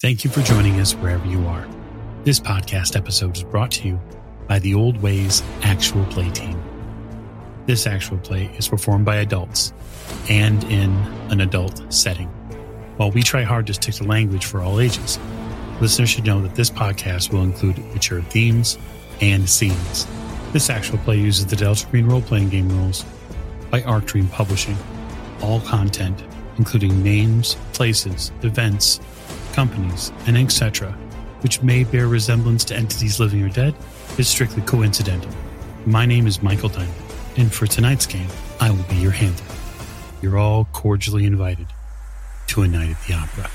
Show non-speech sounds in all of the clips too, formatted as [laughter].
Thank you for joining us wherever you are. This podcast episode is brought to you by the Old Ways Actual Play Team. This actual play is performed by adults and in an adult setting. While we try hard to stick to language for all ages, listeners should know that this podcast will include mature themes and scenes. This actual play uses the Delta Green role playing game rules by Arc Dream Publishing. All content, including names, places, events, companies, and etc., which may bear resemblance to entities living or dead, is strictly coincidental. My name is Michael Diamond, and for tonight's game, I will be your handler. You're all cordially invited to a night at the opera.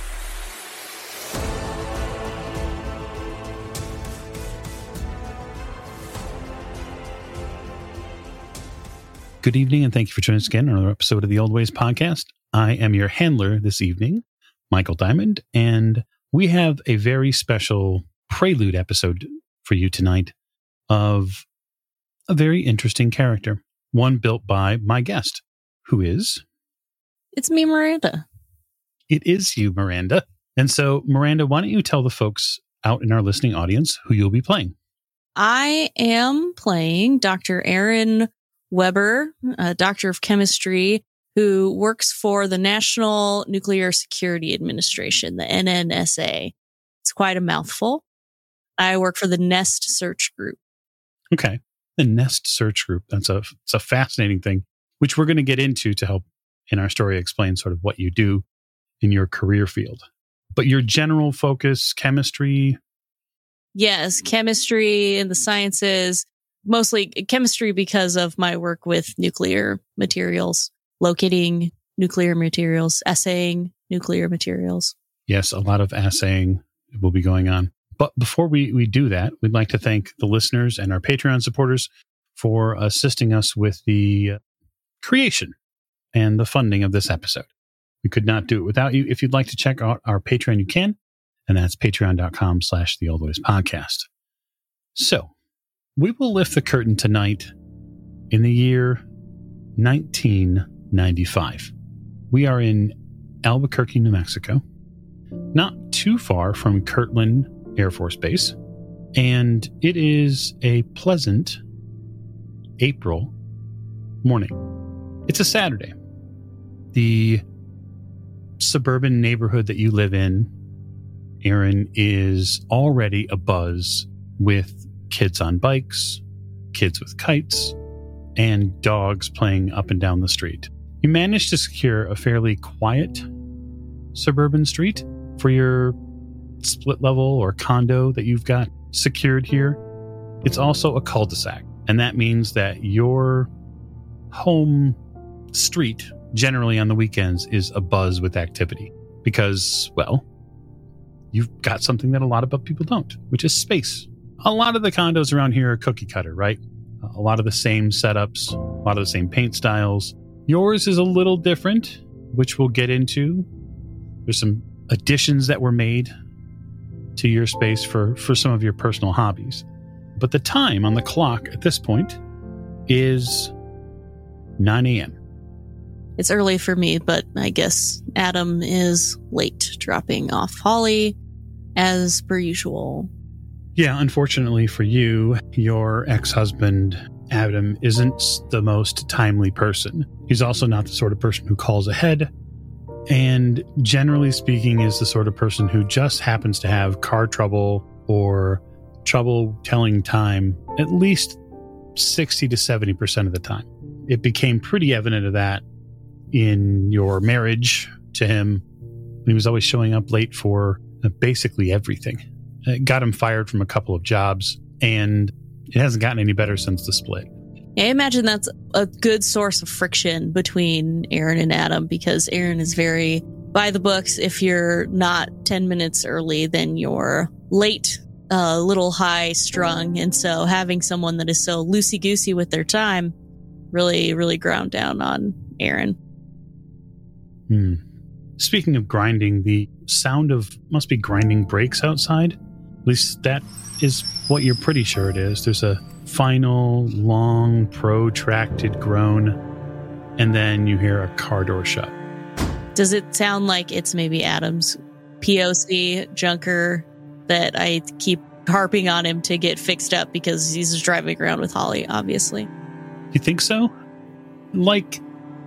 Good evening, and thank you for joining us again on another episode of the Old Ways podcast. I am your handler this evening, Michael Diamond, and we have a very special prelude episode for you tonight of a very interesting character, one built by my guest, who is. It's me, Miranda. It is you, Miranda. And so, Miranda, why don't you tell the folks out in our listening audience who you'll be playing? I am playing Dr. Erin Webber, a doctor of chemistry who works for the National Nuclear Security Administration, the NNSA. It's quite a mouthful. I work for the NEST Search Group. Okay. The NEST Search Group. That's a, it's a fascinating thing, which we're going to get into to help in our story explain sort of what you do in your career field. But your general focus, chemistry? Yes, chemistry and the sciences, mostly chemistry because of my work with nuclear materials, locating nuclear materials, assaying nuclear materials. Yes, a lot of assaying will be going on. But before we, we do that, we'd like to thank the listeners and our Patreon supporters for assisting us with the creation and the funding of this episode. We could not do it without you. If you'd like to check out our Patreon, you can. And that's patreon.com slash the old ways podcast. So we will lift the curtain tonight in the year 1995. We are in Albuquerque, New Mexico, not too far from Kirtland Air Force Base. And it is a pleasant April morning. It's a Saturday. The suburban neighborhood that you live in, Erin, is already abuzz with kids on bikes, kids with kites, and dogs playing up and down the street. You manage to secure a fairly quiet suburban street for your split level or condo that you've got secured here. It's also a cul de sac, and that means that your home street generally on the weekends is a buzz with activity because, well, you've got something that a lot of people don't, which is space. A lot of the condos around here are cookie cutter, right? A lot of the same setups, a lot of the same paint styles. Yours is a little different, which we'll get into. There's some additions that were made to your space for, for some of your personal hobbies. But the time on the clock at this point is 9 a.m. It's early for me, but I guess Adam is late dropping off Holly as per usual. Yeah, unfortunately for you, your ex husband, Adam, isn't the most timely person. He's also not the sort of person who calls ahead, and generally speaking, is the sort of person who just happens to have car trouble or trouble telling time at least 60 to 70% of the time. It became pretty evident of that in your marriage to him. He was always showing up late for uh, basically everything. It got him fired from a couple of jobs, and it hasn't gotten any better since the split. I imagine that's a good source of friction between Erin and Adam because Erin is very by the books. If you're not 10 minutes early, then you're late, a uh, little high strung. And so having someone that is so loosey goosey with their time really, really ground down on Erin. Hmm. Speaking of grinding, the sound of must be grinding brakes outside. At least that is what you're pretty sure it is. There's a final, long, protracted groan, and then you hear a car door shut. Does it sound like it's maybe Adam's POC junker that I keep harping on him to get fixed up because he's driving around with Holly, obviously. You think so? Like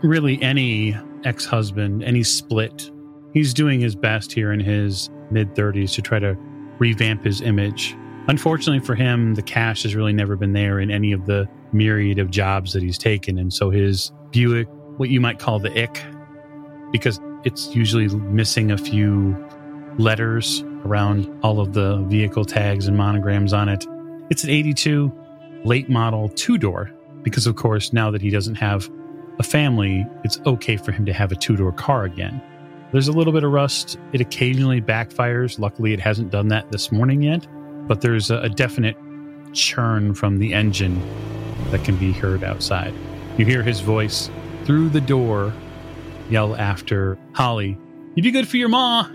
really any ex husband, any split, he's doing his best here in his mid 30s to try to revamp his image. Unfortunately for him, the cash has really never been there in any of the myriad of jobs that he's taken. And so his Buick, what you might call the ick, because it's usually missing a few letters around all of the vehicle tags and monograms on it. It's an 82 late model two door because, of course, now that he doesn't have a family, it's okay for him to have a two door car again. There's a little bit of rust. It occasionally backfires. Luckily, it hasn't done that this morning yet, but there's a, a definite churn from the engine that can be heard outside. You hear his voice through the door yell after Holly, You'd be good for your ma.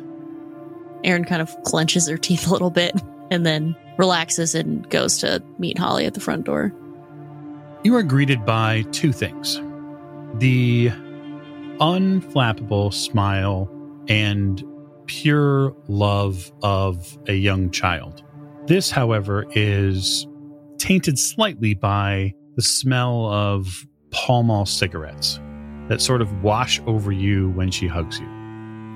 Erin kind of clenches her teeth a little bit and then relaxes and goes to meet Holly at the front door. You are greeted by two things the unflappable smile and pure love of a young child. This, however, is tainted slightly by the smell of Pall Mall cigarettes that sort of wash over you when she hugs you.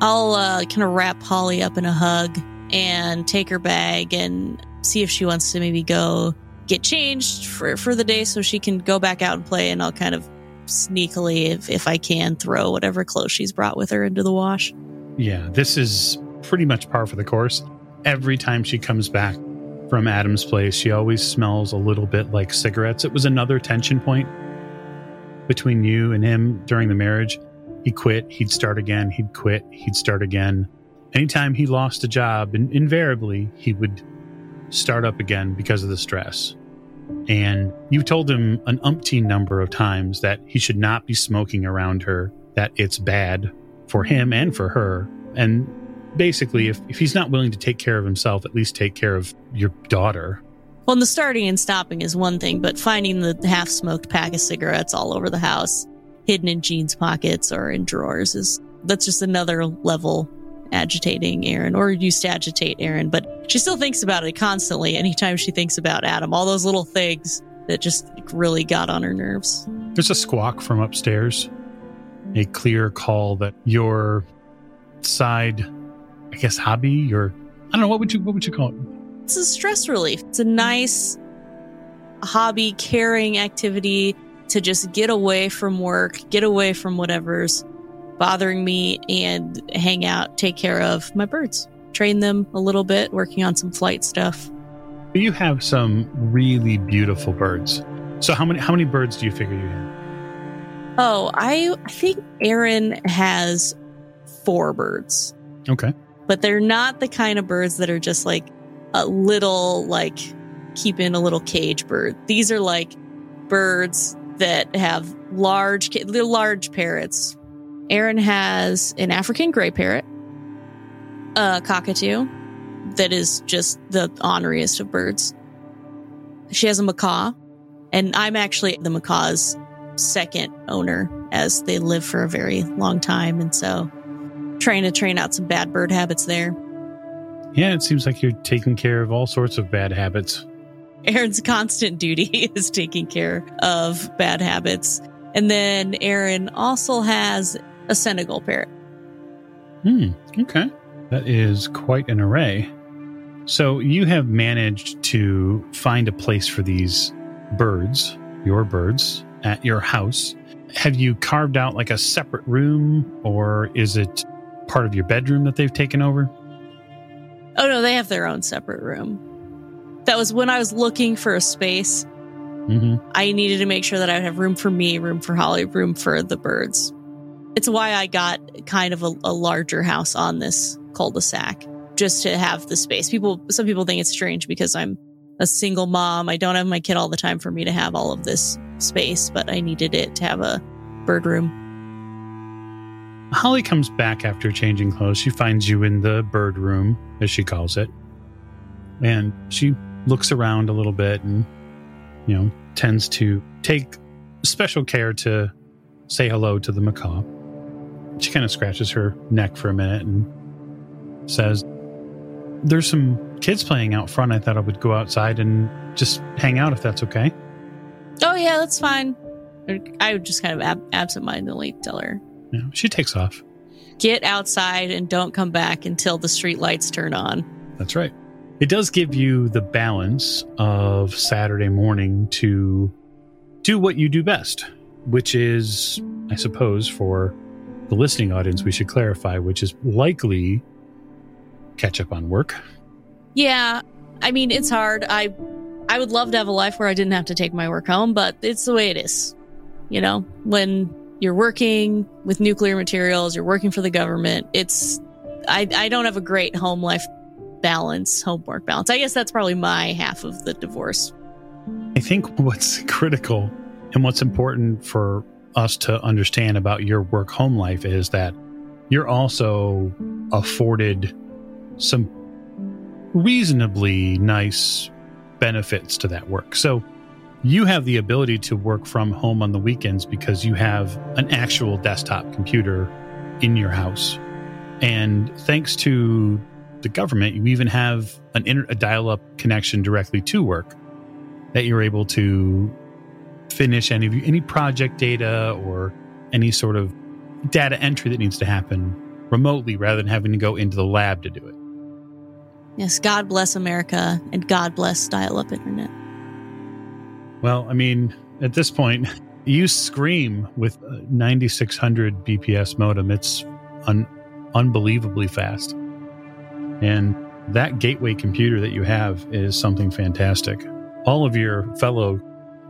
I'll uh, kind of wrap Holly up in a hug and take her bag and see if she wants to maybe go get changed for, for the day so she can go back out and play. And I'll kind of sneakily, if, if I can, throw whatever clothes she's brought with her into the wash. Yeah, this is pretty much par for the course. Every time she comes back from Adam's place, she always smells a little bit like cigarettes. It was another tension point between you and him during the marriage. He quit, he'd start again, he'd quit, he'd start again. Anytime he lost a job, and invariably he would start up again because of the stress. And you told him an umpteen number of times that he should not be smoking around her, that it's bad for him and for her. And basically, if, if he's not willing to take care of himself, at least take care of your daughter. Well, the starting and stopping is one thing, but finding the half smoked pack of cigarettes all over the house, hidden in jeans pockets or in drawers, is that's just another level agitating Erin, or used to agitate Erin, but she still thinks about it constantly anytime she thinks about Adam. All those little things that just really got on her nerves. There's a squawk from upstairs, a clear call that your side, I guess, hobby, or I don't know what would you what would you call it? It's a stress relief. It's a nice hobby, caring activity to just get away from work, get away from whatever's bothering me and hang out, take care of my birds, train them a little bit, working on some flight stuff. You have some really beautiful birds. So how many how many birds do you figure you have? Oh, I I think Erin has four birds. Okay. But they're not the kind of birds that are just like a little like keep in a little cage bird. These are like birds that have large they're large parrots Erin has an African gray parrot, a cockatoo that is just the honoriest of birds. She has a macaw, and I'm actually the macaw's second owner as they live for a very long time. And so trying to train out some bad bird habits there. Yeah, it seems like you're taking care of all sorts of bad habits. Erin's constant duty [laughs] is taking care of bad habits. And then Erin also has a Senegal parrot. Hmm. Okay. That is quite an array. So you have managed to find a place for these birds, your birds, at your house. Have you carved out like a separate room or is it part of your bedroom that they've taken over? Oh, no, they have their own separate room. That was when I was looking for a space. Mm-hmm. I needed to make sure that I would have room for me, room for Holly, room for the birds. It's why I got kind of a, a larger house on this cul-de-sac just to have the space. People, some people think it's strange because I'm a single mom. I don't have my kid all the time for me to have all of this space, but I needed it to have a bird room. Holly comes back after changing clothes. She finds you in the bird room, as she calls it. And she looks around a little bit and, you know, tends to take special care to say hello to the macaw she kind of scratches her neck for a minute and says, There's some kids playing out front. I thought I would go outside and just hang out if that's okay. Oh, yeah, that's fine. I would just kind of ab- absentmindedly tell her. Yeah, she takes off. Get outside and don't come back until the street lights turn on. That's right. It does give you the balance of Saturday morning to do what you do best, which is, I suppose, for the listening audience, we should clarify, which is likely catch up on work. Yeah. I mean, it's hard. I I would love to have a life where I didn't have to take my work home, but it's the way it is. You know, when you're working with nuclear materials, you're working for the government, it's I I don't have a great home life balance, homework balance. I guess that's probably my half of the divorce. I think what's critical and what's important for us to understand about your work home life is that you're also afforded some reasonably nice benefits to that work. So you have the ability to work from home on the weekends because you have an actual desktop computer in your house. And thanks to the government, you even have an inter- a dial-up connection directly to work that you're able to finish any any project data or any sort of data entry that needs to happen remotely rather than having to go into the lab to do it. Yes, God bless America and God bless dial up internet. Well, I mean, at this point, [laughs] you scream with uh, 9600 BPS modem. It's un- unbelievably fast. And that gateway computer that you have is something fantastic. All of your fellow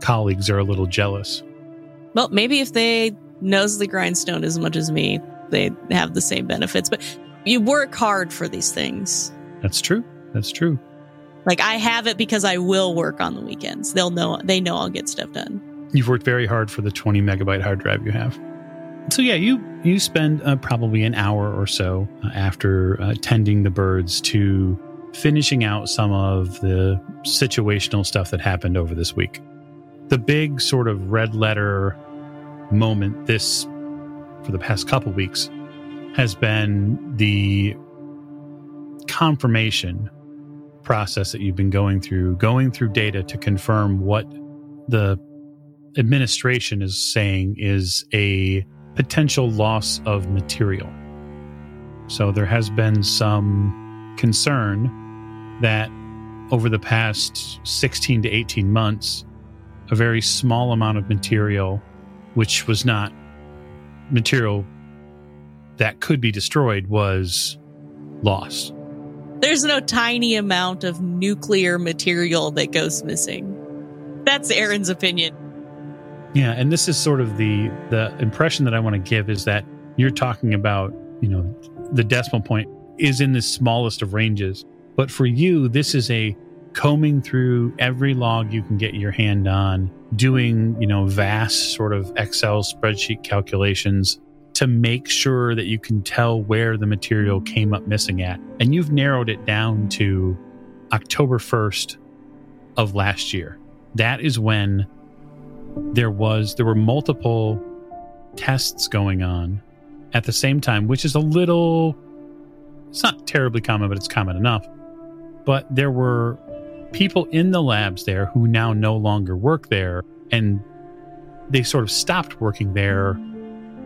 colleagues are a little jealous. Well, maybe if they nose the grindstone as much as me, they have the same benefits. But you work hard for these things. That's true. That's true. Like I have it because I will work on the weekends. They'll know they know I'll get stuff done. You've worked very hard for the 20 megabyte hard drive you have. So yeah, you you spend uh, probably an hour or so uh, after uh, tending the birds to finishing out some of the situational stuff that happened over this week. The big sort of red letter moment this for the past couple weeks has been the confirmation process that you've been going through, going through data to confirm what the administration is saying is a potential loss of material. So there has been some concern that over the past 16 to 18 months, a very small amount of material, which was not material that could be destroyed, was lost. There's no tiny amount of nuclear material that goes missing. That's Erin's opinion. Yeah, and this is sort of the the impression that I want to give is that you're talking about, you know, the decimal point is in the smallest of ranges. But for you, this is a combing through every log you can get your hand on, doing, you know, vast sort of Excel spreadsheet calculations to make sure that you can tell where the material came up missing at. And you've narrowed it down to October 1st of last year. That is when there was there were multiple tests going on at the same time, which is a little it's not terribly common, but it's common enough. But there were people in the labs there who now no longer work there and they sort of stopped working there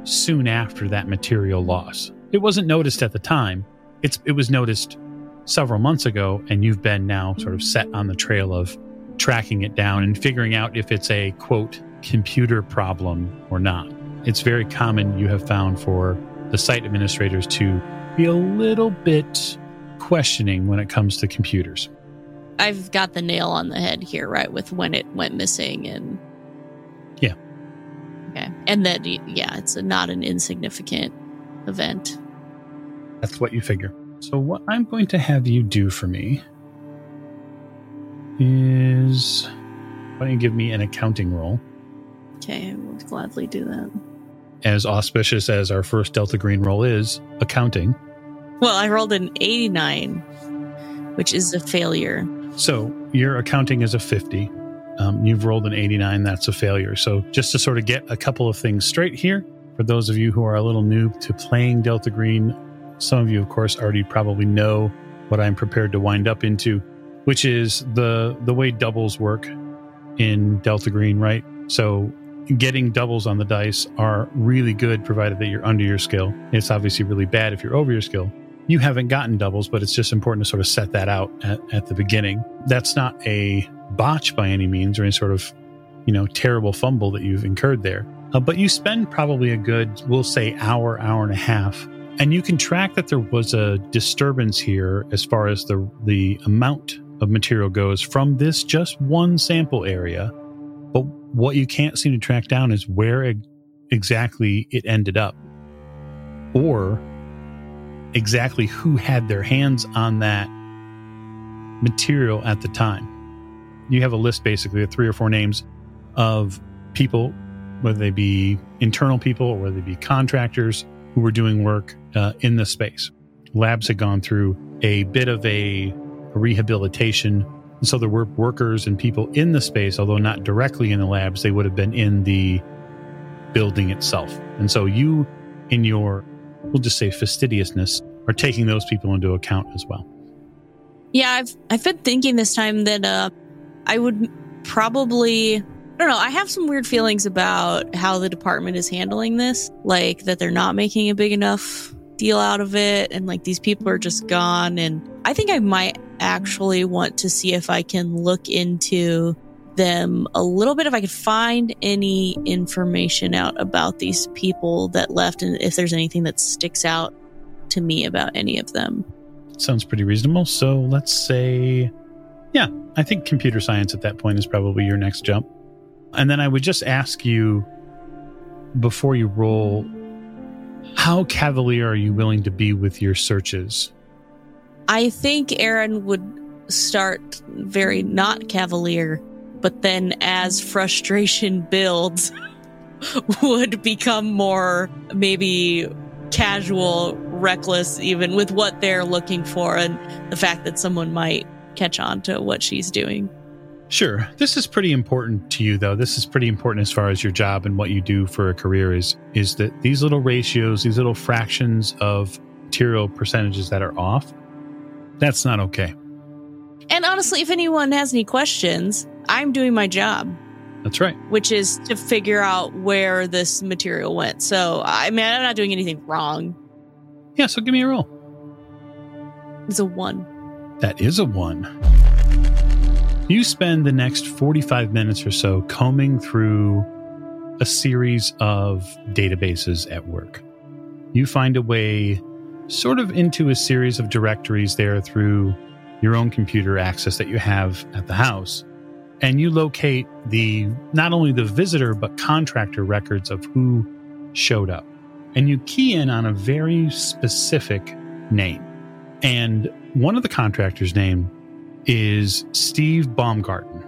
soon after that material loss. It wasn't noticed at the time. It's it was noticed several months ago and you've been now sort of set on the trail of tracking it down and figuring out if it's a quote computer problem or not. It's very common, you have found, for the site administrators to be a little bit questioning when it comes to computers. I've got the nail on the head here, right? With when it went missing and. Yeah. Okay. And that, yeah, it's a, not an insignificant event. That's what you figure. So, what I'm going to have you do for me is why don't you give me an accounting roll? Okay, I will gladly do that. As auspicious as our first Delta Green roll is, accounting. Well, I rolled an 89, which is a failure. So your accounting is a 50. Um, you've rolled an 89. That's a failure. So just to sort of get a couple of things straight here, for those of you who are a little new to playing Delta Green, some of you, of course, already probably know what I'm prepared to wind up into, which is the the way doubles work in Delta Green, right? So getting doubles on the dice are really good provided that you're under your skill. It's obviously really bad if you're over your skill. You haven't gotten doubles, but it's just important to sort of set that out at, at the beginning. That's not a botch by any means or any sort of, you know, terrible fumble that you've incurred there. Uh, but you spend probably a good, we'll say, hour, hour and a half and you can track that there was a disturbance here as far as the the amount of material goes from this just one sample area. But what you can't seem to track down is where exactly it ended up or exactly who had their hands on that material at the time. You have a list basically of three or four names of people, whether they be internal people or whether they be contractors who were doing work uh, in the space. Labs had gone through a bit of a rehabilitation. And So there were workers and people in the space, although not directly in the labs, they would have been in the building itself. And so you, in your, we'll just say fastidiousness, are taking those people into account as well. Yeah, I've I've been thinking this time that uh, I would probably I don't know. I have some weird feelings about how the department is handling this, like that they're not making a big enough deal out of it and like these people are just gone and I think I might actually want to see if I can look into them a little bit if I could find any information out about these people that left and if there's anything that sticks out to me about any of them. Sounds pretty reasonable. So let's say, yeah, I think computer science at that point is probably your next jump. And then I would just ask you before you roll how cavalier are you willing to be with your searches? I think Erin would start very not cavalier, but then as frustration [laughs] builds, would become more maybe casual, reckless, even with what they're looking for and the fact that someone might catch on to what she's doing. Sure. This is pretty important to you though. This is pretty important as far as your job and what you do for a career is is that these little ratios, these little fractions of material percentages that are off, that's not okay. And honestly, if anyone has any questions, I'm doing my job. That's right. Which is to figure out where this material went. So, I mean, I'm not doing anything wrong. Yeah, so give me a roll. It's a one. That is a one. You spend the next 45 minutes or so combing through a series of databases at work. You find a way sort of into a series of directories there through your own computer access that you have at the house. And you locate the not only the visitor but contractor records of who showed up. And you key in on a very specific name. And one of the contractors' name is Steve Baumgarten.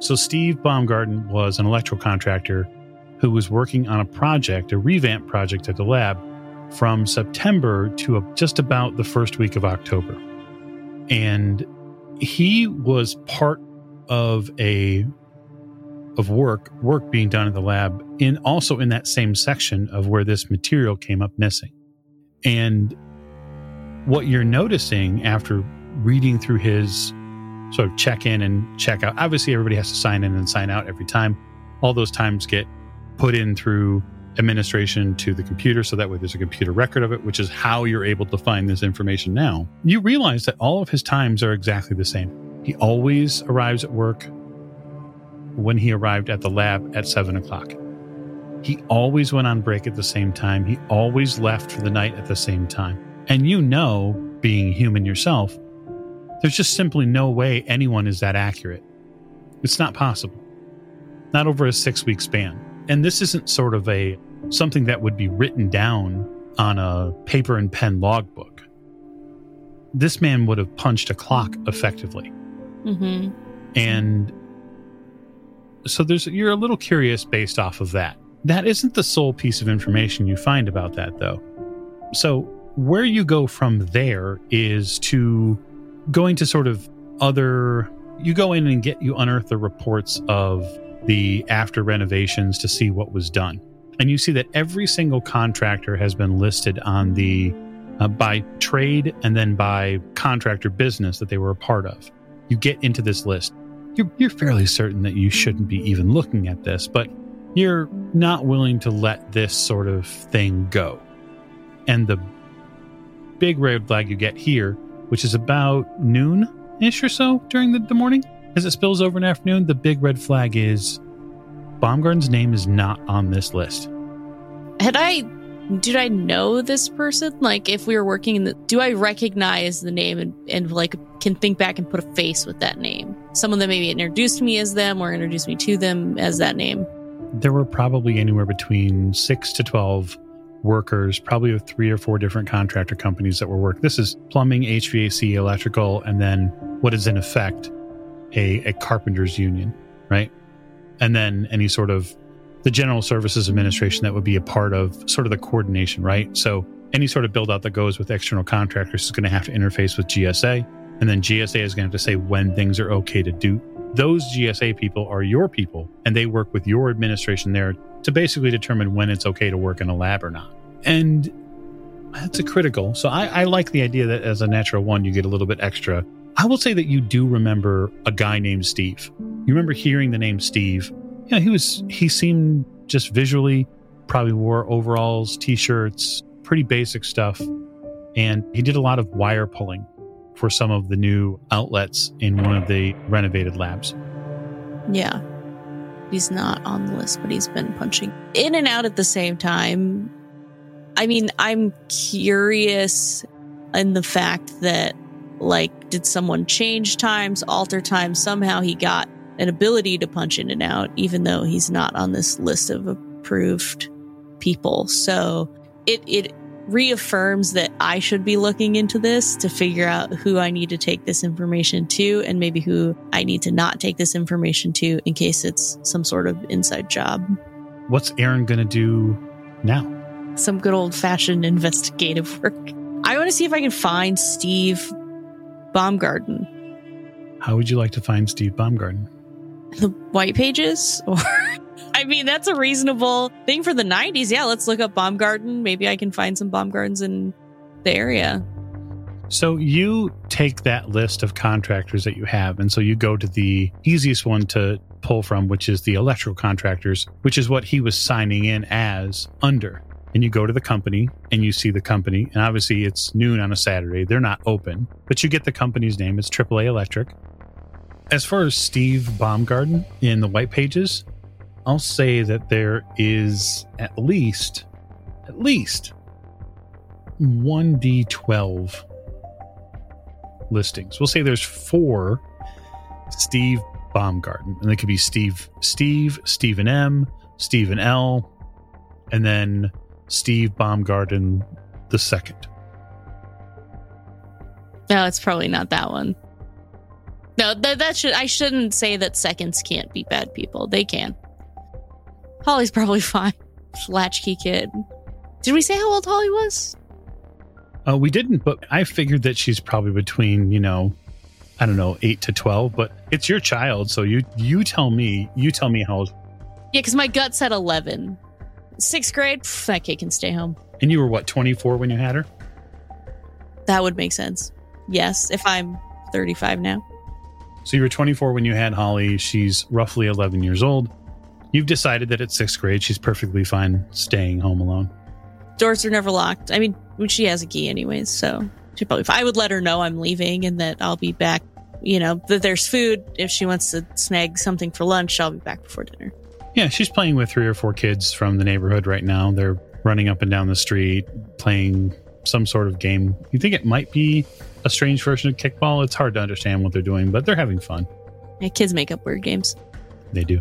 So, Steve Baumgarten was an electrical contractor who was working on a project, a revamp project at the lab from September to just about the first week of October. And he was part of a of work work being done at the lab in also in that same section of where this material came up missing. And what you're noticing after reading through his sort of check in and check out. Obviously, everybody has to sign in and sign out every time. All those times get put in through administration to the computer so that way there's a computer record of it, which is how you're able to find this information now. You realize that all of his times are exactly the same. He always arrives at work when he arrived at the lab at seven o'clock. He always went on break at the same time. He always left for the night at the same time. And you know, being human yourself, there's just simply no way anyone is that accurate. It's not possible. Not over a 6-week span. And this isn't sort of a something that would be written down on a paper and pen logbook. This man would have punched a clock effectively. Mm-hmm. And so there's you're a little curious based off of that. That isn't the sole piece of information you find about that though. So where you go from there is to going to sort of other you go in and get you unearth the reports of the after renovations to see what was done and you see that every single contractor has been listed on the uh, by trade and then by contractor business that they were a part of. You get into this list. You're, you're fairly certain that you shouldn't be even looking at this, but you're not willing to let this sort of thing go. And the big red flag you get here, which is about noon ish or so during the, the morning, as it spills over in afternoon, the big red flag is Baumgarten's name is not on this list. Had I did I know this person? Like, if we were working in the, do I recognize the name and, and like can think back and put a face with that name? Someone that maybe introduced me as them or introduced me to them as that name. There were probably anywhere between six to 12 workers, probably with three or four different contractor companies that were working. This is plumbing, HVAC, electrical, and then what is in effect a, a carpenters union, right? And then any sort of the general services administration that would be a part of sort of the coordination, right? So any sort of build out that goes with external contractors is going to have to interface with GSA. And then GSA is going to have to say when things are okay to do. Those GSA people are your people, and they work with your administration there to basically determine when it's okay to work in a lab or not. And that's a critical. So I, I like the idea that as a natural one, you get a little bit extra. I will say that you do remember a guy named Steve. You remember hearing the name Steve yeah, he was, he seemed just visually probably wore overalls, t shirts, pretty basic stuff. And he did a lot of wire pulling for some of the new outlets in one of the renovated labs. Yeah. He's not on the list, but he's been punching in and out at the same time. I mean, I'm curious in the fact that, like, did someone change times, alter times? Somehow he got an ability to punch in and out, even though he's not on this list of approved people. So it it reaffirms that I should be looking into this to figure out who I need to take this information to and maybe who I need to not take this information to in case it's some sort of inside job. What's Erin going to do now? Some good old fashioned investigative work. I want to see if I can find Steve Baumgarten. How would you like to find Steve Baumgarten? the white pages or I mean, that's a reasonable thing for the 90s. Yeah, let's look up Baumgarten. Maybe I can find some Baumgartens in the area. So you take that list of contractors that you have, and so you go to the easiest one to pull from, which is the electrical contractors, which is what he was signing in as under. And you go to the company and you see the company, and obviously it's noon on a Saturday. They're not open, but you get the company's name. It's AAA Electric. As far as Steve Baumgarten in the white pages, I'll say that there is at least, at least 1d12 listings. We'll say there's four Steve Baumgarten, and they could be Steve, Steve, Stephen M, Stephen L, and then Steve Baumgarten the second. No, it's probably not that one. No, that should I shouldn't say that seconds can't be bad people. They can. Holly's probably [laughs] fine. Latchkey kid. Did we say how old Holly was? Uh, we didn't, but I figured that she's probably between, you know, I don't know, eight to twelve. But it's your child, so you you tell me. You tell me how old. Yeah, because my gut said eleven. Sixth grade, pff, that kid can stay home. And you were what, twenty four when you had her? That would make sense. Yes, if I'm thirty five now. So you were 24 when you had Holly. She's roughly 11 years old. You've decided that at sixth grade, she's perfectly fine staying home alone. Doors are never locked. I mean, she has a key anyways, so she probably. If I would let her know I'm leaving and that I'll be back. You know that there's food. If she wants to snag something for lunch, I'll be back before dinner. Yeah, she's playing with three or four kids from the neighborhood right now. They're running up and down the street, playing some sort of game. You think it might be a strange version of kickball. It's hard to understand what they're doing, but they're having fun. Yeah, kids make up weird games. They do.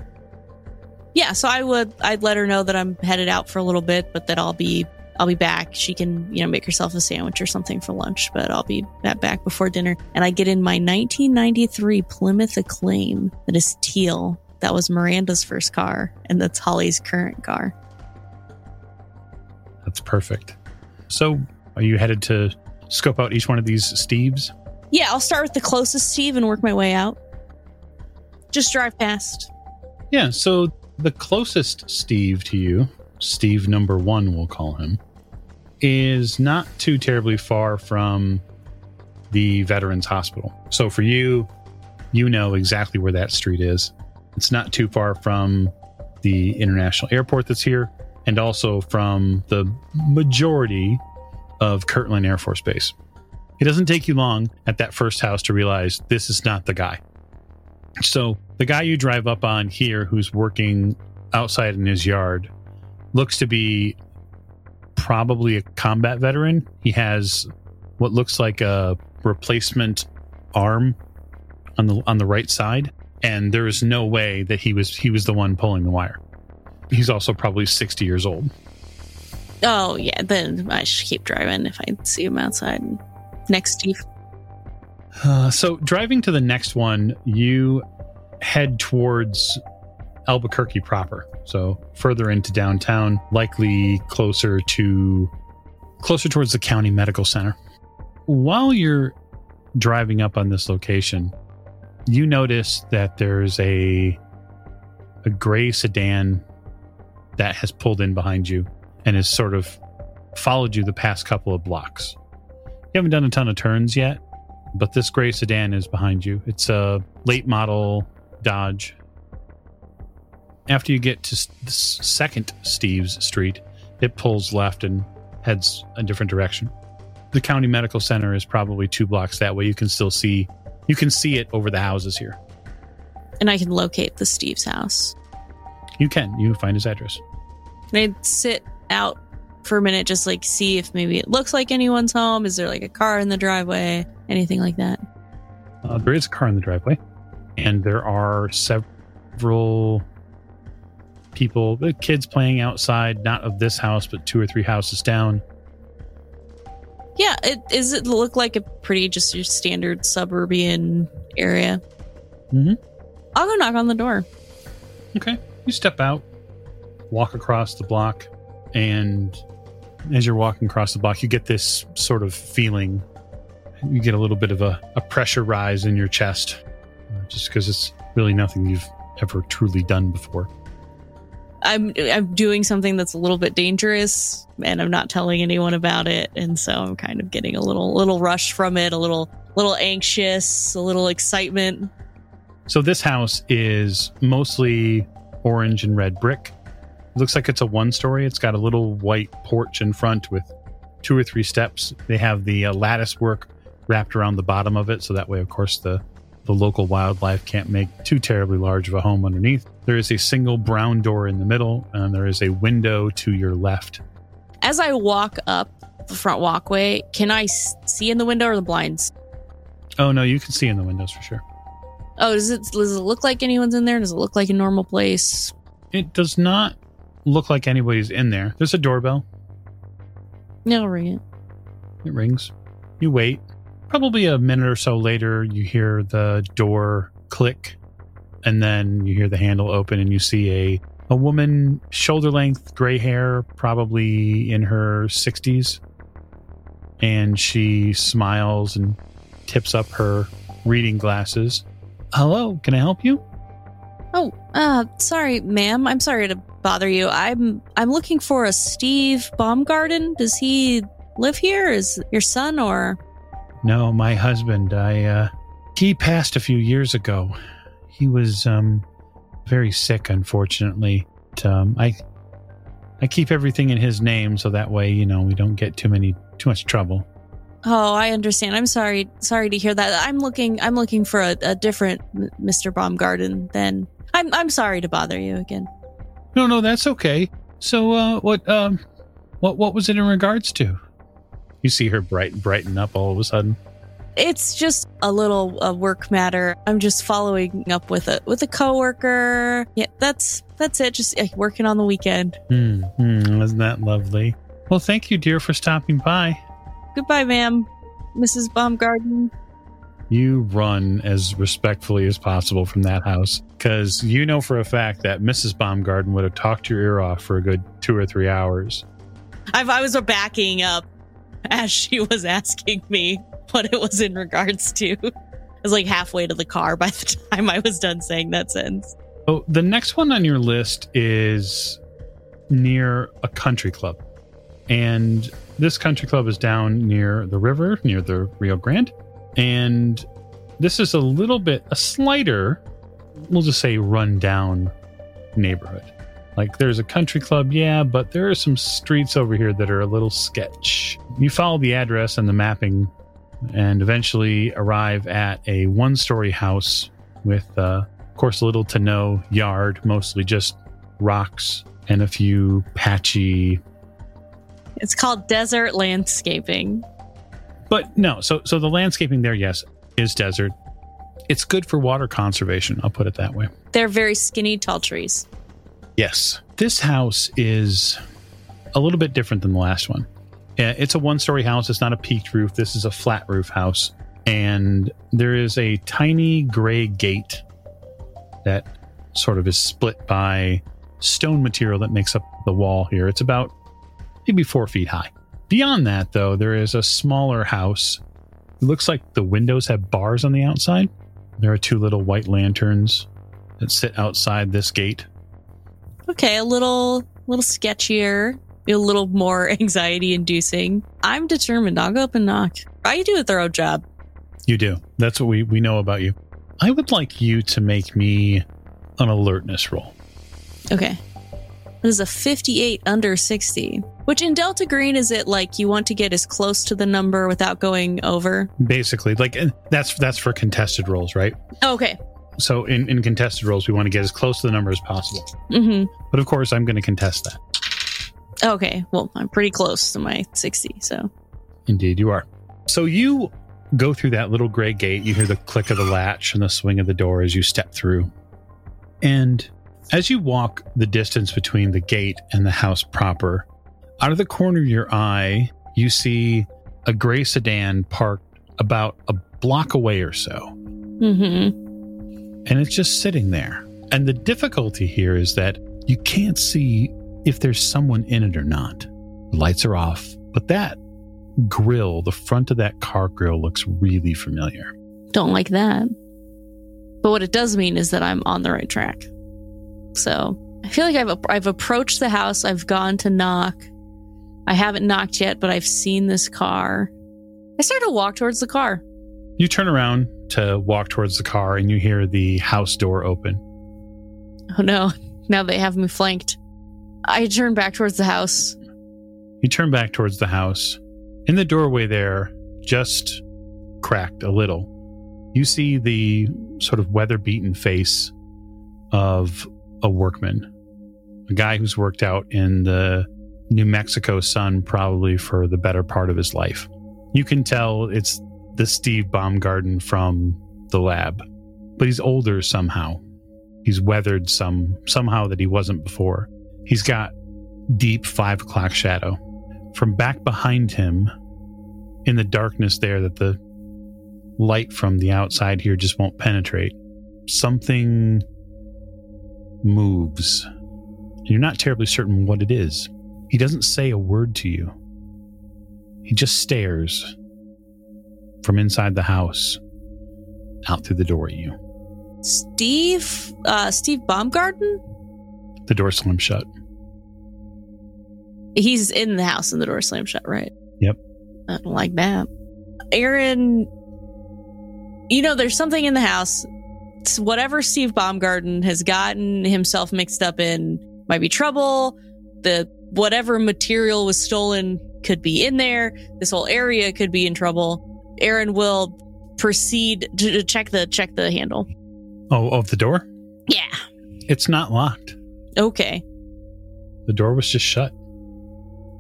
Yeah, so I would I'd let her know that I'm headed out for a little bit, but that I'll be I'll be back. She can, you know, make herself a sandwich or something for lunch, but I'll be back before dinner. And I get in my 1993 Plymouth Acclaim that is teal. That was Miranda's first car, and that's Holly's current car. That's perfect. So, are you headed to scope out each one of these Steves? Yeah, I'll start with the closest Steve and work my way out. Just drive past. Yeah, so the closest Steve to you, Steve number one, we'll call him, is not too terribly far from the Veterans Hospital. So for you, you know exactly where that street is. It's not too far from the international airport that's here and also from the majority of Kirtland Air Force Base. It doesn't take you long at that first house to realize this is not the guy. So, the guy you drive up on here who's working outside in his yard looks to be probably a combat veteran. He has what looks like a replacement arm on the on the right side and there is no way that he was he was the one pulling the wire. He's also probably 60 years old. Oh yeah, then I should keep driving if I see him outside next Steve. Uh, so driving to the next one, you head towards Albuquerque proper. So further into downtown, likely closer to closer towards the county medical center. While you're driving up on this location, you notice that there's a a gray sedan that has pulled in behind you and has sort of followed you the past couple of blocks. You haven't done a ton of turns yet, but this gray sedan is behind you. It's a late model Dodge. After you get to the second Steve's Street, it pulls left and heads a different direction. The county medical center is probably two blocks that way. You can still see you can see it over the houses here. And I can locate the Steve's house. You can. You find his address. Can I sit out for a minute, just like see if maybe it looks like anyone's home? Is there like a car in the driveway? Anything like that? Uh, there is a car in the driveway, and there are several people, the kids playing outside, not of this house, but two or three houses down. Yeah, it is. It look like a pretty just your standard suburban area. Mm-hmm. I'll go knock on the door. Okay, you step out, walk across the block, and as you're walking across the block, you get this sort of feeling. You get a little bit of a, a pressure rise in your chest, uh, just because it's really nothing you've ever truly done before. I'm I'm doing something that's a little bit dangerous and I'm not telling anyone about it and so I'm kind of getting a little little rush from it, a little little anxious, a little excitement. So this house is mostly orange and red brick. It looks like it's a one story. It's got a little white porch in front with two or three steps. They have the uh, lattice work wrapped around the bottom of it so that way of course the the local wildlife can't make too terribly large of a home underneath. There is a single brown door in the middle, and there is a window to your left. As I walk up the front walkway, can I see in the window or the blinds? Oh no, you can see in the windows for sure. Oh, does it does it look like anyone's in there? Does it look like a normal place? It does not look like anybody's in there. There's a doorbell. No, ring it. It rings. You wait. Probably a minute or so later, you hear the door click, and then you hear the handle open, and you see a a woman, shoulder length, gray hair, probably in her 60s. And she smiles and tips up her reading glasses. Hello, can I help you? Oh, uh, sorry, ma'am. I'm sorry to bother you. I'm I'm looking for a Steve Baumgarten. Does he live here? Is your son or no, my husband. I uh he passed a few years ago. He was um very sick unfortunately. But, um I I keep everything in his name so that way, you know, we don't get too many too much trouble. Oh, I understand. I'm sorry. Sorry to hear that. I'm looking. I'm looking for a, a different Mr. Baumgarten. Then I'm. I'm sorry to bother you again. No, no, that's okay. So, uh, what, um, what, what was it in regards to? You see her bright brighten up all of a sudden. It's just a little a work matter. I'm just following up with a with a coworker. Yeah, that's that's it. Just uh, working on the weekend. Hmm, hmm, isn't that lovely? Well, thank you, dear, for stopping by. Goodbye, ma'am, Mrs. Baumgarten. You run as respectfully as possible from that house because you know for a fact that Mrs. Baumgarten would have talked your ear off for a good two or three hours. If I was backing up as she was asking me what it was in regards to. [laughs] I was like halfway to the car by the [laughs] time I was done saying that sentence. Oh, the next one on your list is near a country club. And this country club is down near the river, near the Rio Grande. And this is a little bit, a slighter, we'll just say rundown neighborhood. Like there's a country club, yeah, but there are some streets over here that are a little sketch. You follow the address and the mapping and eventually arrive at a one story house with, uh, of course, little to no yard, mostly just rocks and a few patchy. It's called desert landscaping. But no, so so the landscaping there, yes, is desert. It's good for water conservation. I'll put it that way. They're very skinny, tall trees. Yes, this house is a little bit different than the last one. It's a one-story house. It's not a peaked roof. This is a flat roof house, and there is a tiny gray gate that sort of is split by stone material that makes up the wall here. It's about maybe four feet high. Beyond that, though, there is a smaller house. It looks like the windows have bars on the outside. There are two little white lanterns that sit outside this gate. Okay, a little little sketchier, a little more [laughs] anxiety inducing. I'm determined. I'll go up and knock. I do a thorough job. You do. That's what we, we know about you. I would like you to make me an alertness roll. Okay. This is a 58 under 60, which in Delta Green is it like you want to get as close to the number without going over? Basically, like that's that's for contested rolls, right? Okay. So in, in contested rolls, we want to get as close to the number as possible. Mm-hmm. But of course, I'm going to contest that. Okay. Well, I'm pretty close to my 60, so. Indeed, you are. So you go through that little gray gate. You hear the click of the latch and the swing of the door as you step through. And as you walk the distance between the gate and the house proper, out of the corner of your eye, you see a gray sedan parked about a block away or so. Mm-hmm. And it's just sitting there. And the difficulty here is that you can't see if there's someone in it or not. The lights are off, but that grill, the front of that car grill, looks really familiar. Don't like that. But what it does mean is that I'm on the right track. So I feel like I've I've approached the house. I've gone to knock. I haven't knocked yet, but I've seen this car. I start to walk towards the car. You turn around to walk towards the car, and you hear the house door open. Oh no! Now they have me flanked. I turn back towards the house. You turn back towards the house. In the doorway there, just cracked a little, you see the sort of weather beaten face of a workman, a guy who's worked out in the New Mexico sun probably for the better part of his life. You can tell it's the Steve Baumgarten from the lab, but he's older somehow. He's weathered some somehow that he wasn't before. He's got deep five o'clock shadow. From back behind him, in the darkness there that the light from the outside here just won't penetrate, something moves. You're not terribly certain what it is. He doesn't say a word to you. He just stares from inside the house out through the door at you. Steve, uh, Steve Baumgarten? The door slams shut. He's in the house and the door slammed shut, right? Yep. I don't like that. Erin, you know, there's something in the house whatever Steve Baumgarten has gotten himself mixed up in might be trouble. The whatever material was stolen could be in there. This whole area could be in trouble. Erin will proceed to check the check the handle. Oh, of the door? Yeah. It's not locked. Okay. The door was just shut.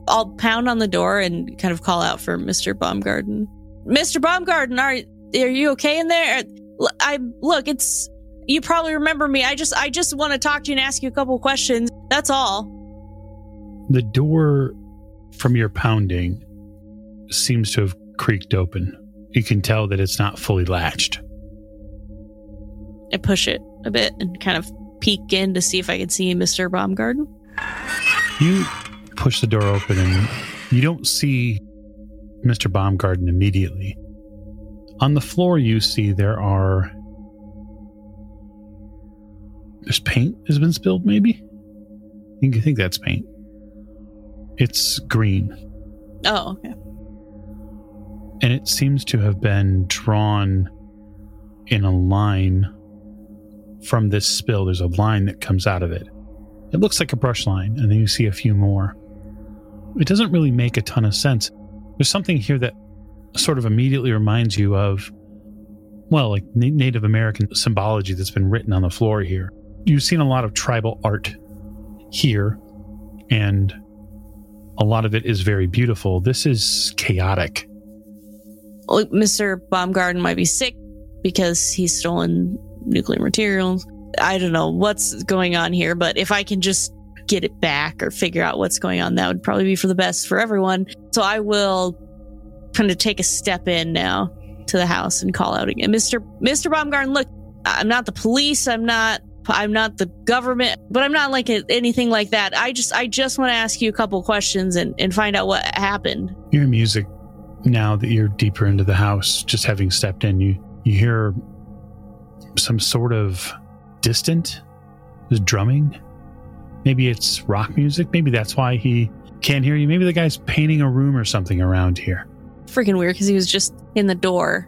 I'll pound on the door and kind of call out for Mr. Baumgarten. Mr. Baumgarten, are are you okay in there? I look, it's you probably remember me. I just I just want to talk to you and ask you a couple questions. That's all. The door from your pounding seems to have creaked open. You can tell that it's not fully latched. I push it a bit and kind of peek in to see if I can see Mr. Baumgarten. You push the door open and you don't see Mr. Baumgarten immediately. On the floor, you see there are. There's paint has been spilled, maybe? You think that's paint. It's green. Oh, okay. And it seems to have been drawn in a line from this spill. There's a line that comes out of it. It looks like a brush line, and then you see a few more. It doesn't really make a ton of sense. There's something here that sort of immediately reminds you of, well, like Native American symbology that's been written on the floor here. You've seen a lot of tribal art here, and a lot of it is very beautiful. This is chaotic. Oh, well, Mr. Baumgarten might be sick because he's stolen nuclear materials. I don't know what's going on here, but if I can just get it back or figure out what's going on, that would probably be for the best for everyone. So I will kind of take a step in now to the house and call out again. Mr. Mr. Baumgarten, look, I'm not the police. I'm not I'm not the government, but I'm not like a, anything like that. I just I just want to ask you a couple questions and, and find out what happened. Your music now that you're deeper into the house, just having stepped in, you you hear some sort of distant drumming. Maybe it's rock music. Maybe that's why he can't hear you. Maybe the guy's painting a room or something around here. Freaking weird because he was just in the door.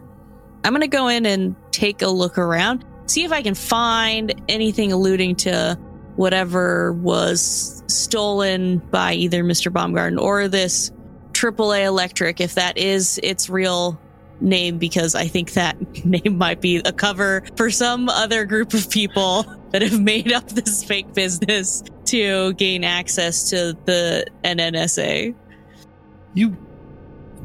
I'm going to go in and take a look around, see if I can find anything alluding to whatever was stolen by either Mr. Baumgarten or this AAA Electric, if that is its real name because I think that [laughs] name might be a cover for some other group of people that have made up this fake business to gain access to the NNSA. You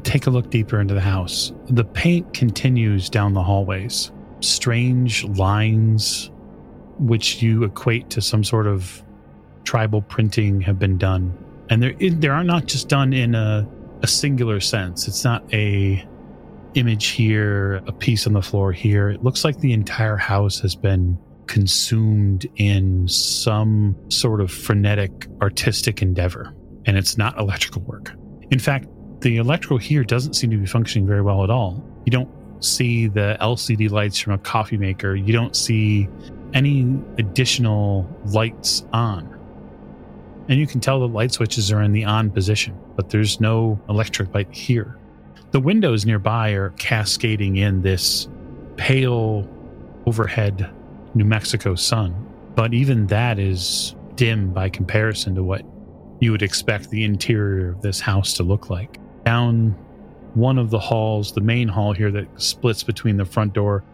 take a look deeper into the house. The paint continues down the hallways. Strange lines, which you equate to some sort of tribal printing, have been done. And they're, they are not just done in a, a singular sense. It's not a image here, a piece on the floor here. It looks like the entire house has been consumed in some sort of frenetic artistic endeavor, and it's not electrical work. In fact, the electrical here doesn't seem to be functioning very well at all. You don't see the LCD lights from a coffee maker, you don't see any additional lights on. And you can tell the light switches are in the on position, but there's no electric light here. The windows nearby are cascading in this pale overhead New Mexico sun, but even that is dim by comparison to what you would expect the interior of this house to look like. Down one of the halls, the main hall here that splits between the front door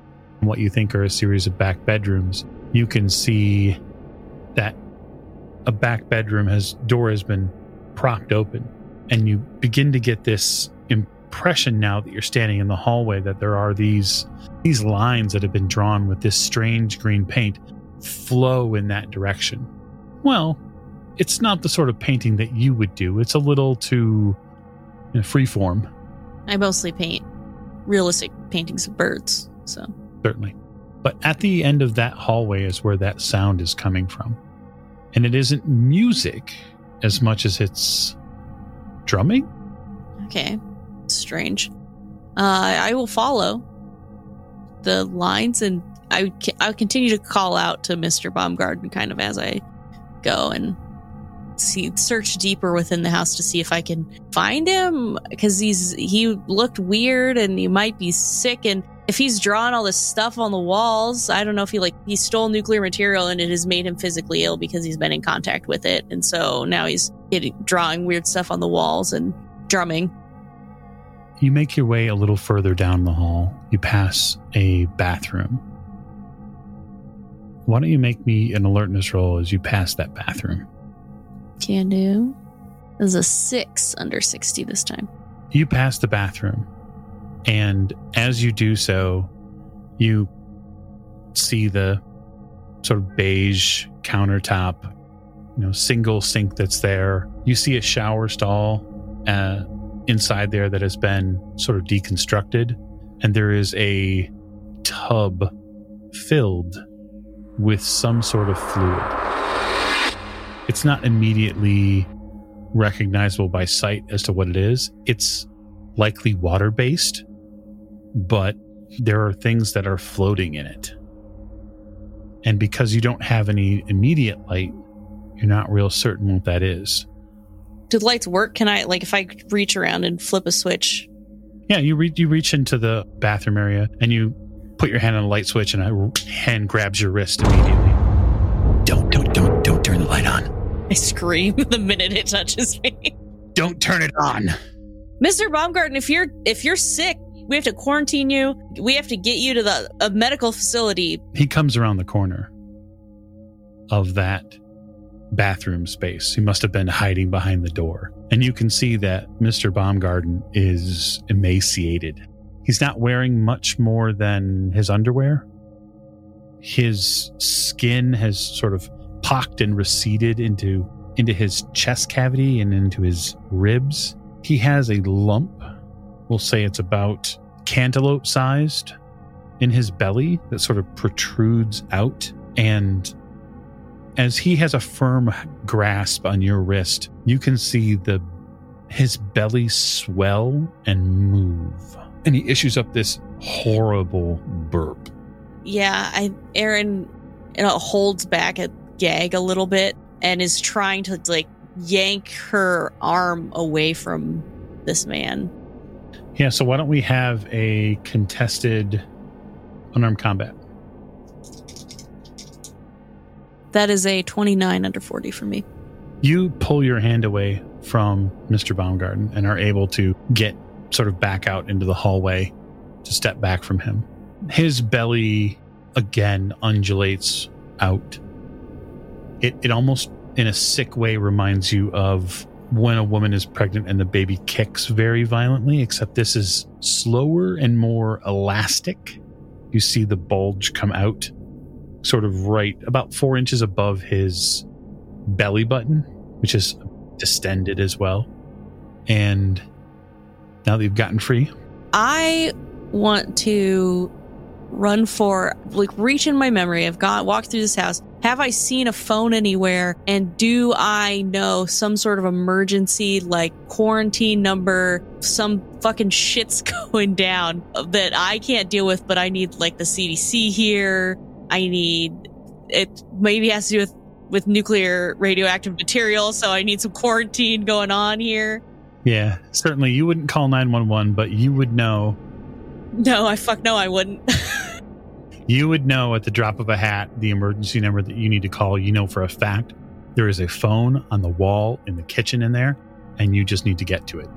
and what you think are a series of back bedrooms, you can see that a back bedroom has door has been propped open and you begin to get this impression now that you're standing in the hallway that there are these these lines that have been drawn with this strange green paint flow in that direction. Well, it's not the sort of painting that you would do. It's a little too you know, free form. I mostly paint realistic paintings of birds, so certainly. But at the end of that hallway is where that sound is coming from. And it isn't music as much as it's drumming. Okay strange. Uh, I will follow the lines and I I'll continue to call out to Mr. Baumgarten kind of as I go and see search deeper within the house to see if I can find him because he's he looked weird and he might be sick and if he's drawing all this stuff on the walls, I don't know if he like he stole nuclear material and it has made him physically ill because he's been in contact with it and so now he's getting, drawing weird stuff on the walls and drumming. You make your way a little further down the hall. You pass a bathroom. Why don't you make me an alertness roll as you pass that bathroom? Can do. There's a six under 60 this time. You pass the bathroom, and as you do so, you see the sort of beige countertop, you know, single sink that's there. You see a shower stall. Uh, inside there that has been sort of deconstructed, and there is a tub filled with some sort of fluid. It's not immediately recognizable by sight as to what it is. It's likely water based, but there are things that are floating in it. And because you don't have any immediate light, you're not real certain what that is. Do the lights work? Can I like if I reach around and flip a switch? Yeah, you reach you reach into the bathroom area and you put your hand on the light switch, and a hand grabs your wrist immediately. Don't don't don't don't turn the light on. I scream [laughs] the minute it touches me. Don't turn it on. Mr. Baumgarten, if you're if you're sick, we have to quarantine you. We have to get you to the a medical facility. He comes around the corner of that bathroom space. He must have been hiding behind the door. And you can see that Mr. Baumgarten is emaciated. He's not wearing much more than his underwear. His skin has sort of pocked and receded into into his chest cavity and into his ribs. He has a lump, we'll say it's about cantaloupe sized in his belly that sort of protrudes out and as he has a firm grasp on your wrist, you can see the his belly swell and move. And he issues up this horrible burp. Yeah, I Erin you know, holds back a gag a little bit and is trying to like yank her arm away from this man. Yeah, so why don't we have a contested unarmed combat? That is a 29 under 40 for me. You pull your hand away from Mr. Baumgarten and are able to get sort of back out into the hallway to step back from him. His belly again undulates out. It it almost in a sick way reminds you of when a woman is pregnant and the baby kicks very violently, except this is slower and more elastic. You see the bulge come out sort of right about four inches above his belly button, which is distended as well. And now that you've gotten free, I want to run for like reach in my memory. I've got walked through this house. Have I seen a phone anywhere? And do I know some sort of emergency like quarantine number? Some fucking shit's [laughs] going down that I can't deal with, but I need like the CDC here. I need it maybe has to do with with nuclear radioactive material, so I need some quarantine going on here. Yeah, certainly you wouldn't call 911, but you would know. No, I fuck no, I wouldn't. [laughs] you would know at the drop of a hat the emergency number that you need to call. You know for a fact there is a phone on the wall in the kitchen in there, and you just need to get to it.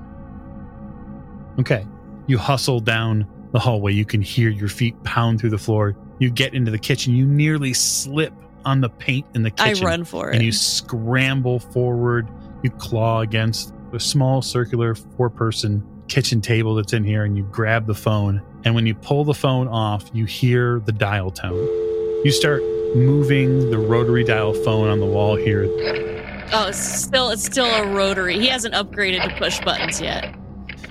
Okay. You hustle down the hallway. You can hear your feet pound through the floor. You get into the kitchen. You nearly slip on the paint in the kitchen. I run for it. And you scramble forward. You claw against a small circular four person kitchen table that's in here and you grab the phone. And when you pull the phone off, you hear the dial tone. You start moving the rotary dial phone on the wall here. Oh, it's still it's still a rotary. He hasn't upgraded to push buttons yet.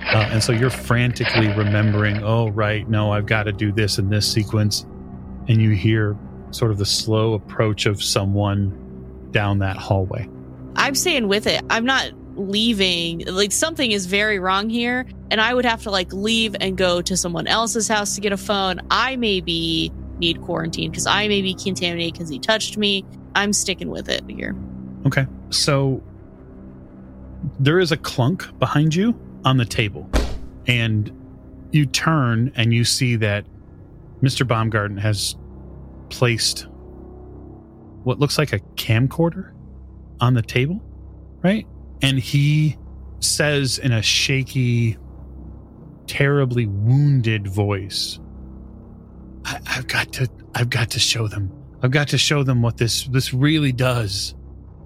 Uh, and so you're frantically remembering, oh, right, no, I've got to do this in this sequence and you hear sort of the slow approach of someone down that hallway. I'm staying with it. I'm not leaving. Like something is very wrong here, and I would have to like leave and go to someone else's house to get a phone. I maybe need quarantine because I may be contaminated because he touched me. I'm sticking with it here. Okay. So there is a clunk behind you on the table, and you turn and you see that Mr. Baumgarten has placed what looks like a camcorder on the table, right? And he says in a shaky, terribly wounded voice, I- have got to I've got to show them. I've got to show them what this this really does.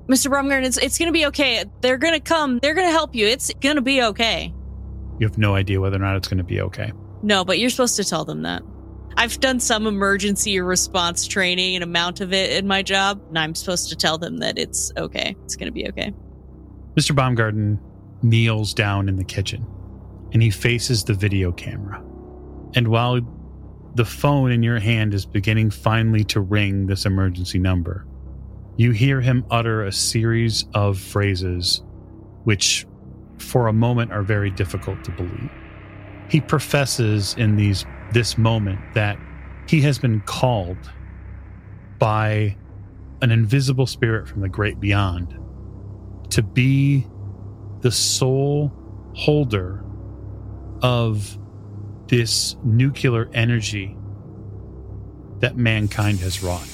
Mr. Baumgarten, it's it's gonna be okay. They're gonna come. They're gonna help you. It's gonna be okay. You have no idea whether or not it's gonna be okay. No, but you're supposed to tell them that. I've done some emergency response training, an amount of it in my job, and I'm supposed to tell them that it's okay. It's going to be okay. Mr. Baumgarten kneels down in the kitchen and he faces the video camera. And while the phone in your hand is beginning finally to ring this emergency number, you hear him utter a series of phrases which, for a moment, are very difficult to believe. He professes in these this moment that he has been called by an invisible spirit from the great beyond to be the sole holder of this nuclear energy that mankind has wrought.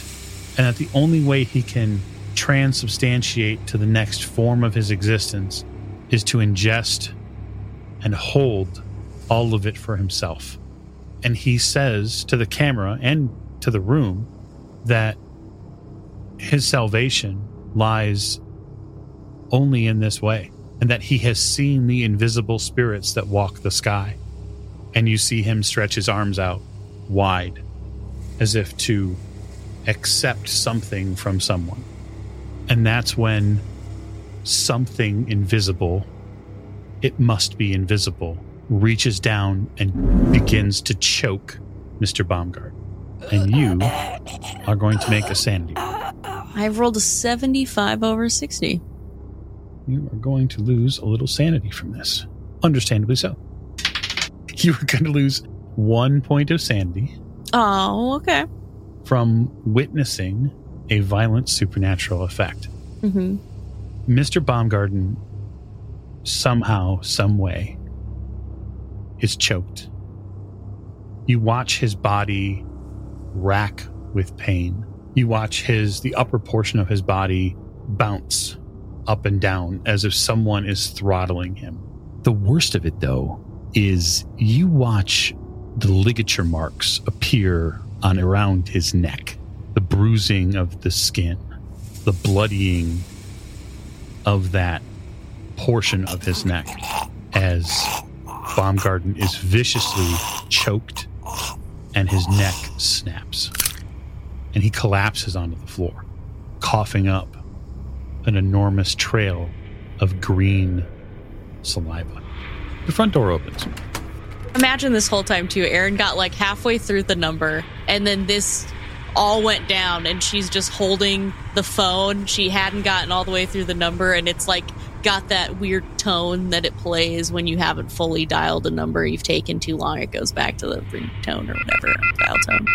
And that the only way he can transubstantiate to the next form of his existence is to ingest and hold all of it for himself. And he says to the camera and to the room that his salvation lies only in this way, and that he has seen the invisible spirits that walk the sky. And you see him stretch his arms out wide as if to accept something from someone. And that's when something invisible, it must be invisible, reaches down and begins to choke Mr. Baumgart. And you are going to make a sanity. I've rolled a 75 over 60. You are going to lose a little sanity from this. Understandably so. [laughs] You are going to lose one point of sanity Oh, okay. from witnessing a violent supernatural effect. hmm Mr. Baumgarten somehow, some way, is choked. You watch his body rack with pain. You watch his the upper portion of his body bounce up and down as if someone is throttling him. The worst of it though is you watch the ligature marks appear on around his neck, the bruising of the skin, the bloodying of that portion of his neck as Baumgarten is viciously choked and his neck snaps. And he collapses onto the floor, coughing up an enormous trail of green saliva. The front door opens. Imagine this whole time, too. Erin got like halfway through the number, and then this all went down, and she's just holding the phone. She hadn't gotten all the way through the number, and it's like got that weird tone that it plays when you haven't fully dialed a number you've taken too long. It goes back to the ringtone or whatever, dial tone.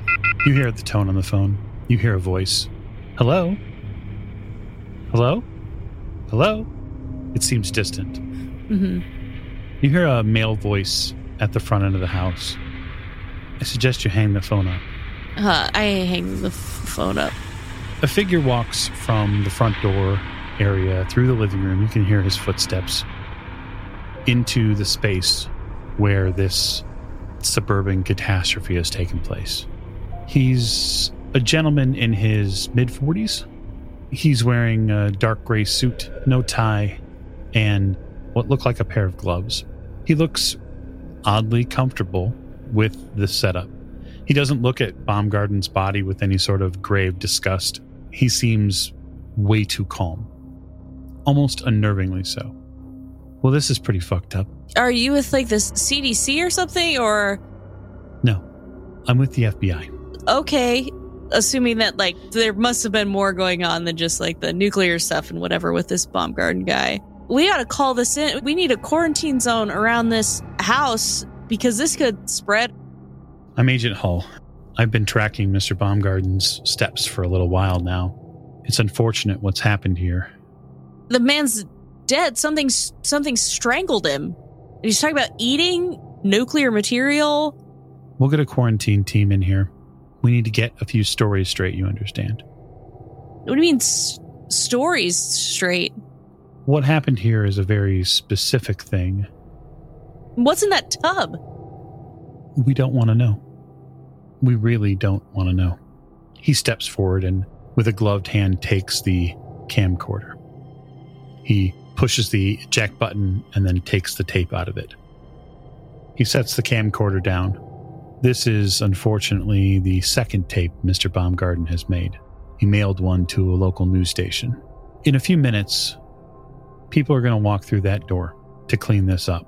You hear the tone on the phone. You hear a voice. Hello? Hello? Hello? It seems distant. hmm You hear a male voice at the front end of the house. I suggest you hang the phone up. Uh, I hang the f- phone up. A figure walks from the front door area through the living room. You can hear his footsteps into the space where this suburban catastrophe has taken place. He's a gentleman in his mid 40s. He's wearing a dark gray suit, no tie, and what look like a pair of gloves. He looks oddly comfortable with the setup. He doesn't look at Baumgarten's body with any sort of grave disgust. He seems way too calm, almost unnervingly so. Well, this is pretty fucked up. Are you with like this CDC or something? Or, No, I'm with the FBI. okay, assuming that like there must have been more going on than just like the nuclear stuff and whatever with this Baumgarten guy. We got to call this in. We need a quarantine zone around this house because this could spread. I'm Agent Hull. I've been tracking Mr. Baumgarten's steps for a little while now. It's unfortunate what's happened here. The man's dead. Something something strangled him. And he's talking about eating nuclear material. We'll get a quarantine team in here. We need to get a few stories straight, you understand. What do you mean s- stories straight? What happened here is a very specific thing. What's in that tub? We don't want to know. We really don't want to know. He steps forward and, with a gloved hand, takes the camcorder. He pushes the eject button and then takes the tape out of it. He sets the camcorder down. This is unfortunately the second tape Mr. Baumgarten has made. He mailed one to a local news station. In a few minutes, people are going to walk through that door to clean this up.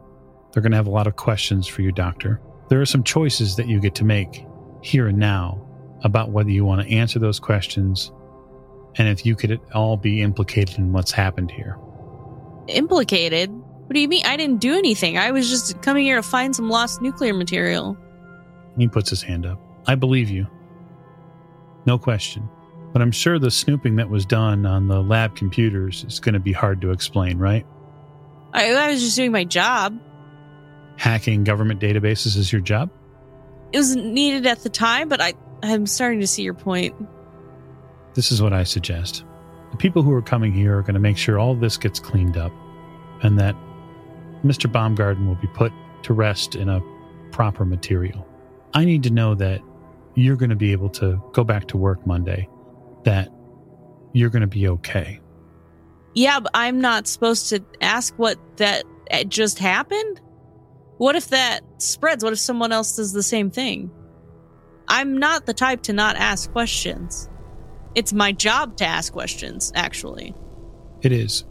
They're going to have a lot of questions for you, Doctor. There are some choices that you get to make here and now about whether you want to answer those questions and if you could at all be implicated in what's happened here. Implicated? What do you mean? I didn't do anything. I was just coming here to find some lost nuclear material. He puts his hand up. I believe you. No question. But I'm sure the snooping that was done on the lab computers is going to be hard to explain, right? I, I was just doing my job. Hacking government databases is your job? It was needed at the time, but I, I'm starting to see your point. This is what I suggest. The people who are coming here are going to make sure all this gets cleaned up and that Mr. Baumgarten will be put to rest in a proper material. I need to know that you're going to be able to go back to work Monday, that you're going to be okay. Yeah, but I'm not supposed to ask what that uh, just happened. What if that spreads? What if someone else does the same thing? I'm not the type to not ask questions. It's my job to ask questions, actually. It is.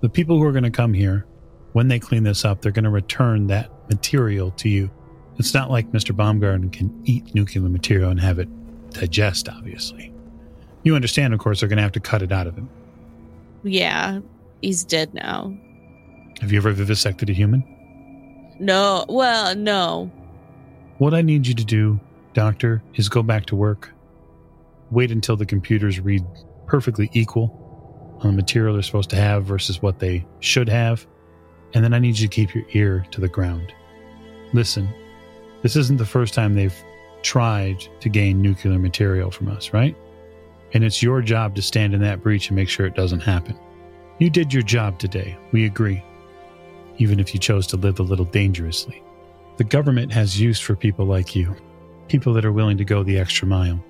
The people who are going to come here, when they clean this up, they're going to return that material to you. It's not like Mr. Baumgarten can eat nuclear material and have it digest, obviously. You understand, of course, they're going to have to cut it out of him. Yeah, he's dead now. Have you ever vivisected a human? No, well, no. What I need you to do, Doctor, is go back to work. Wait until the computers read perfectly equal on the material they're supposed to have versus what they should have. And then I need you to keep your ear to the ground. Listen, this isn't the first time they've tried to gain nuclear material from us, right? And it's your job to stand in that breach and make sure it doesn't happen. You did your job today. We agree. Even if you chose to live a little dangerously. The government has use for people like you, people that are willing to go the extra mile.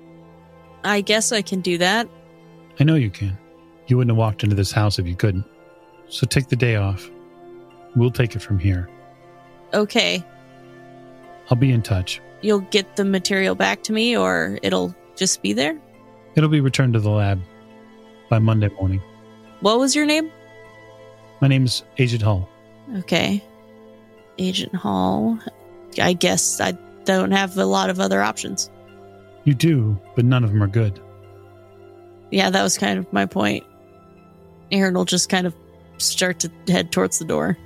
I guess I can do that. I know you can. You wouldn't have walked into this house if you couldn't. So take the day off. We'll take it from here. Okay. I'll be in touch. You'll get the material back to me, or it'll just be there? It'll be returned to the lab by Monday morning. What was your name? My name's Agent Hall. Okay. Agent Hall. I guess I don't have a lot of other options. You do, but none of them are good. Yeah, that was kind of my point. Erin will just kind of start to head towards the door.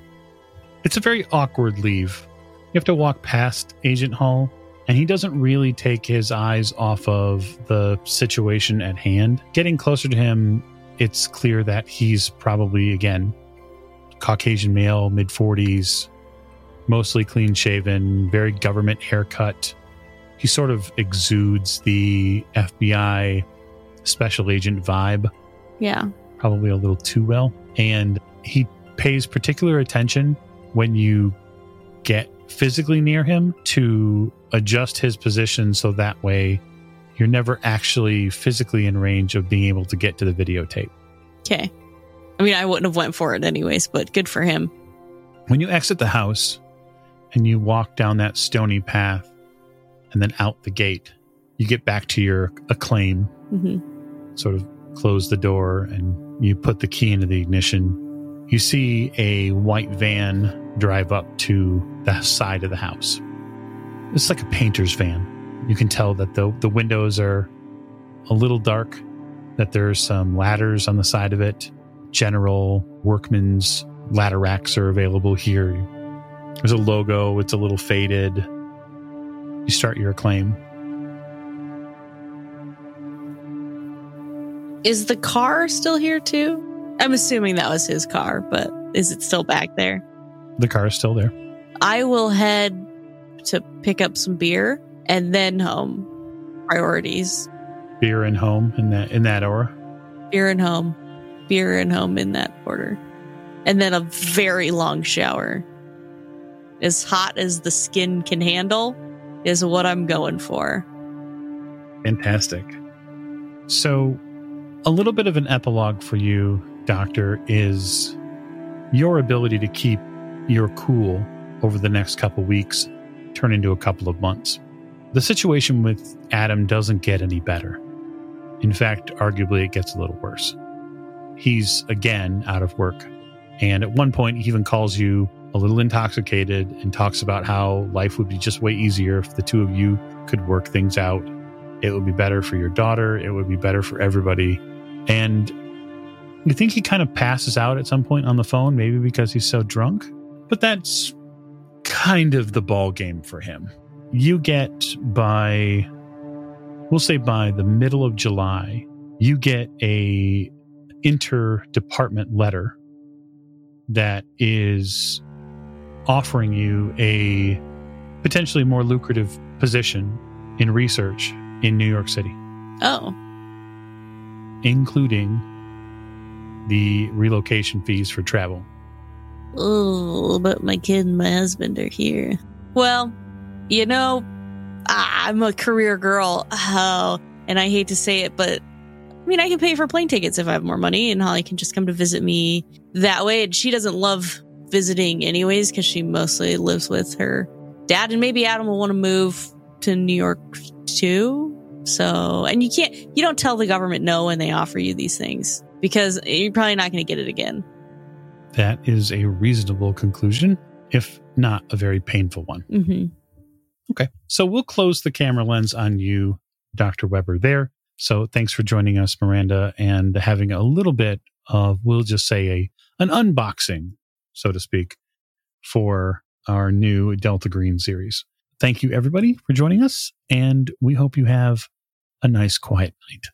It's a very awkward leave. You have to walk past Agent Hall, and he doesn't really take his eyes off of the situation at hand. Getting closer to him, it's clear that he's probably, again, Caucasian male, mid 40s, mostly clean shaven, very government haircut. He sort of exudes the FBI special agent vibe, Yeah. probably a little too well. And he pays particular attention when you get physically near him to adjust his position so that way you're never actually physically in range of being able to get to the videotape. Okay. I mean, I wouldn't have went for it anyways, but good for him. When you exit the house and you walk down that stony path and then out the gate, you get back to your Acclaim, hmm sort of close the door, and you put the key into the ignition. You see a white van drive up to the side of the house. It's like a painter's van. You can tell that the, the windows are a little dark, that there's some ladders on the side of it. General workman's ladder racks are available here. There's a logo, it's a little faded. You start your Acclaim. Is the car still here too? I'm assuming that was his car, but is it still back there? The car is still there. I will head to pick up some beer and then home. Priorities. Beer and home in that in that hour. Beer and home. Beer and home in that order. And then a very long shower. As hot as the skin can handle is what I'm going for. Fantastic. So, a little bit of an epilogue for you, Doctor, is your ability to keep your cool over the next couple weeks turn into a couple of months. The situation with Adam doesn't get any better. In fact, arguably, it gets a little worse. He's again out of work. And at one point, he even calls you a little intoxicated and talks about how life would be just way easier if the two of you could work things out. It would be better for your daughter. It would be better for everybody. And you think he kind of passes out at some point on the phone, maybe because he's so drunk. But that's kind of the ball game for him. You get by, we'll say by the middle of July, you get a interdepartment letter that is offering you a potentially more lucrative position in research in New York City, Oh, including the relocation fees for travel. Oh, but my kid and my husband are here. Well, you know, I'm a career girl. Oh, and I hate to say it, but I mean, I can pay for plane tickets if I have more money, and Holly can just come to visit me that way. And she doesn't love visiting anyways because she mostly lives with her dad, and maybe Adam will want to move to New York too. So, and you can't, you don't tell the government no when they offer you these things because you're probably not going to get it again. That is a reasonable conclusion, if not a very painful one. hmm Okay. So we'll close the camera lens on you, Dr. Webber, there. So thanks for joining us, Miranda, and having a little bit of, we'll just say, a an unboxing, so to speak, for our new Delta Green series. Thank you, everybody, for joining us, and we hope you have a nice, quiet night.